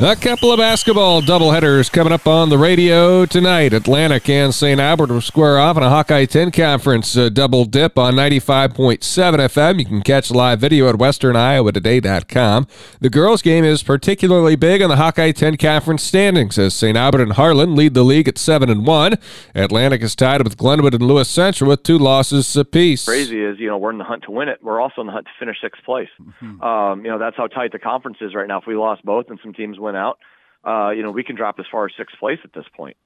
A couple of basketball doubleheaders coming up on the radio tonight. Atlantic and St. Albert will square off in a Hawkeye 10 conference uh, double dip on 95.7 FM. You can catch live video at westerniowatoday.com. The girls' game is particularly big on the Hawkeye 10 conference standings as St. Albert and Harlan lead the league at 7 and 1. Atlantic is tied with Glenwood and Lewis Central with two losses apiece. Crazy is, you know, we're in the hunt to win it. We're also in the hunt to finish sixth place. Mm-hmm. Um, you know, that's how tight the conference is right now. If we lost both and some teams out, uh, you know, we can drop as far as sixth place at this point.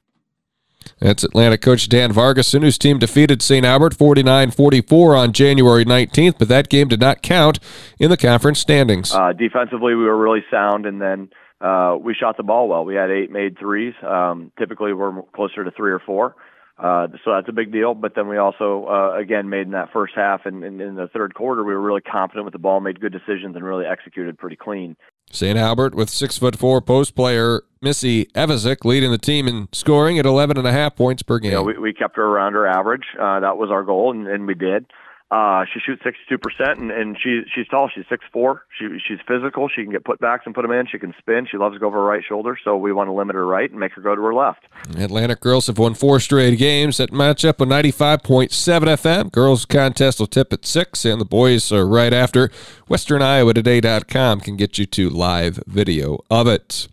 That's Atlantic coach Dan Vargason, whose team defeated St. Albert 49 44 on January 19th, but that game did not count in the conference standings. Uh, defensively, we were really sound, and then uh, we shot the ball well. We had eight made threes. Um, typically, we're closer to three or four. Uh, so that's a big deal. But then we also, uh, again, made in that first half and, and in the third quarter, we were really confident with the ball, made good decisions, and really executed pretty clean. St. Albert with six foot four post player Missy Evazik leading the team in scoring at 11 and a half points per game. You know, we, we kept her around her average. Uh, that was our goal, and, and we did. Uh, she shoots 62%, and, and she, she's tall. She's 6'4". She, she's physical. She can get putbacks and put them in. She can spin. She loves to go over her right shoulder, so we want to limit her right and make her go to her left. Atlantic girls have won four straight games. That match up with 95.7 FM. Girls contest will tip at 6, and the boys are right after. WesternIowaToday.com can get you to live video of it.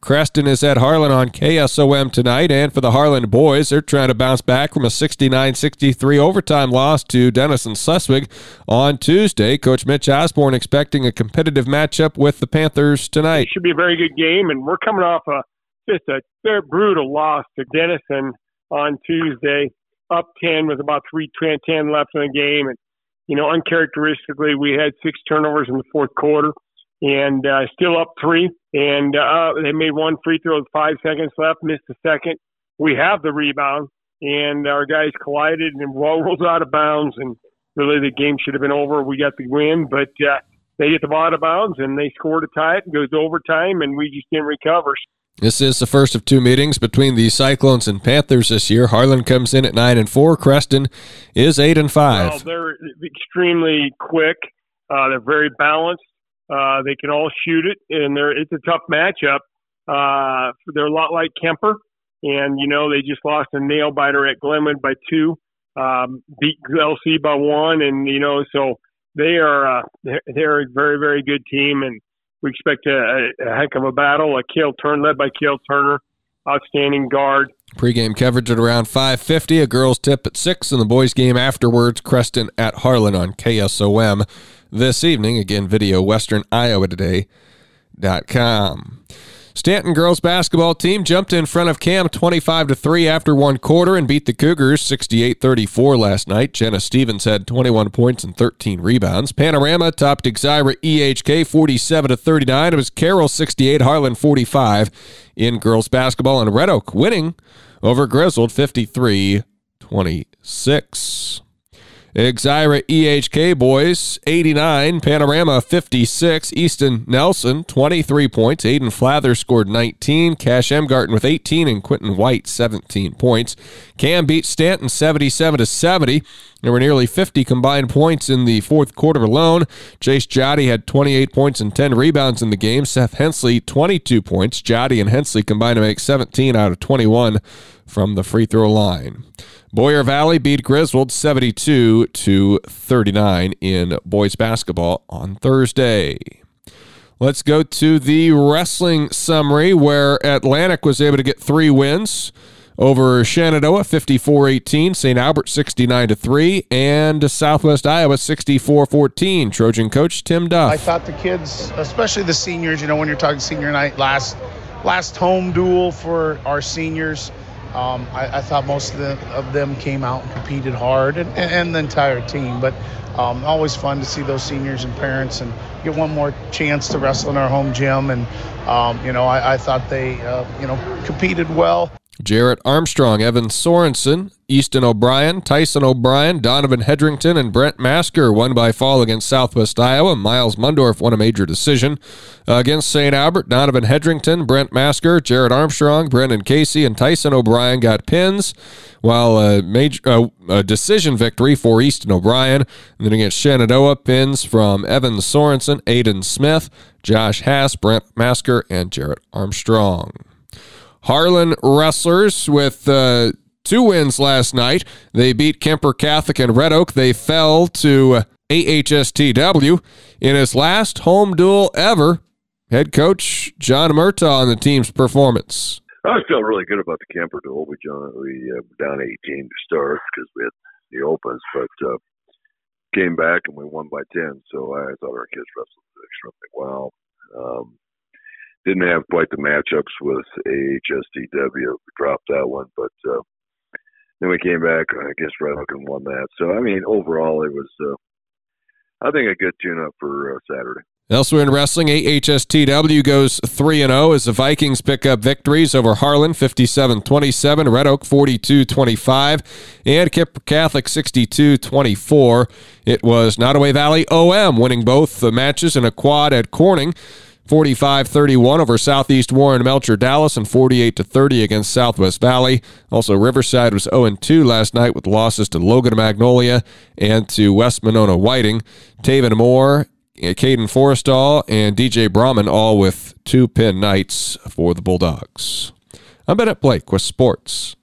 Creston is at Harlan on KSOM tonight, and for the Harlan boys, they're trying to bounce back from a 69-63 overtime loss to Denison Schleswig on Tuesday. Coach Mitch Osborne expecting a competitive matchup with the Panthers tonight. It should be a very good game, and we're coming off a just a brutal loss to Denison on Tuesday, up 10 with about 3:10 left in the game, and you know uncharacteristically we had six turnovers in the fourth quarter and uh, still up three. And uh, they made one free throw with five seconds left, missed the second. We have the rebound, and our guys collided and rolled out of bounds. And really, the game should have been over. We got the win, but uh, they get the ball out of bounds, and they scored a tie. It goes to overtime, and we just didn't recover. This is the first of two meetings between the Cyclones and Panthers this year. Harlan comes in at nine and four. Creston is eight and five. Well, they're extremely quick. Uh, they're very balanced. Uh, they can all shoot it, and they're it's a tough matchup. Uh, they're a lot like Kuemper, and you know they just lost a nail biter at Glenwood by two, um, beat LC by one, and you know so they are uh, they're, they're a very very good team, and we expect a, a heck of a battle. A Kale Turn led by Kale Turner, outstanding guard. Pre-game coverage at around 5:50. A girls' tip at six, and the boys' game afterwards. Creston at Harlan on KSOM this evening. Again, video Western Iowa. Stanton girls basketball team jumped in front of Cam 25 to 3 after one quarter and beat the Cougars 68-34 last night. Jenna Stevens had 21 points and 13 rebounds. Panorama topped Exira EHK 47 to 39. It was Carroll 68, Harlan 45 in girls basketball and Red Oak winning over Griswold 53 26. Exira EHK boys 89, Panorama 56, Easton Nelson 23 points, Aiden Flather scored 19, Cash Emgarten with 18, and Quinton White 17 points. Cam beat Stanton 77 to 70. There were nearly 50 combined points in the fourth quarter alone. Chase Jotty had 28 points and 10 rebounds in the game. Seth Hensley 22 points. Jotty and Hensley combined to make 17 out of 21 from the free throw line. Boyer Valley beat Griswold 72 to 39 in boys basketball on Thursday. Let's go to the wrestling summary where Atlantic was able to get three wins over Shenandoah 54-18, St. Albert 69 3, and Southwest Iowa 64-14. Trojan coach Tim Duff. I thought the kids, especially the seniors, you know, when you're talking senior night last last home duel for our seniors, um, I, I, thought most of, the, of, them came out and competed hard, and, and the entire team. But um, always fun to see those seniors and parents and get one more chance to wrestle in our home gym. And um, you know, I, I thought they uh, you know competed well. Jarrett Armstrong, Evan Sorensen, Easton O'Brien, Tyson O'Brien, Donovan Hedrington, and Brent Masker won by fall against Southwest Iowa. Miles Mundorf won a major decision against St. Albert. Donovan Hedrington, Brent Masker, Jarrett Armstrong, Brendan Casey, and Tyson O'Brien got pins, while a, major, uh, a decision victory for Easton O'Brien. And then against Shenandoah, pins from Evan Sorensen, Aiden Smith, Josh Hass, Brent Masker, and Jarrett Armstrong. Harlan Wrestlers with uh, two wins last night. They beat Kuemper Catholic and Red Oak. They fell to AHSTW in his last home duel ever. Head coach John Murtaugh on the team's performance. I was felt really good about the Kuemper duel. We, we uh, down 18 to start because we had the opens, but uh, came back and we won by 10. So I thought our kids wrestled extremely well. Um, didn't have quite the matchups with AHSTW. We dropped that one, but uh, then we came back I guess Red Oak and won that. So I mean, overall, it was uh, I think a good tune-up for uh, Saturday. Elsewhere in wrestling, AHSTW goes 3 0 as the Vikings pick up victories over Harlan 57 27, Red Oak 42 25, and Kuemper Catholic 62 24. It was Nodaway Valley OM winning both the matches in a quad at Corning. 45-31 over Southeast Warren Melcher Dallas and 48 30 against Southwest Valley. Also Riverside was 0 2 last night with losses to Logan Magnolia and to West Monona Whiting. Taven Moore, Caden Forrestall, and DJ Brahman all with two pin nights for the Bulldogs. I'm Bennett Blake with sports.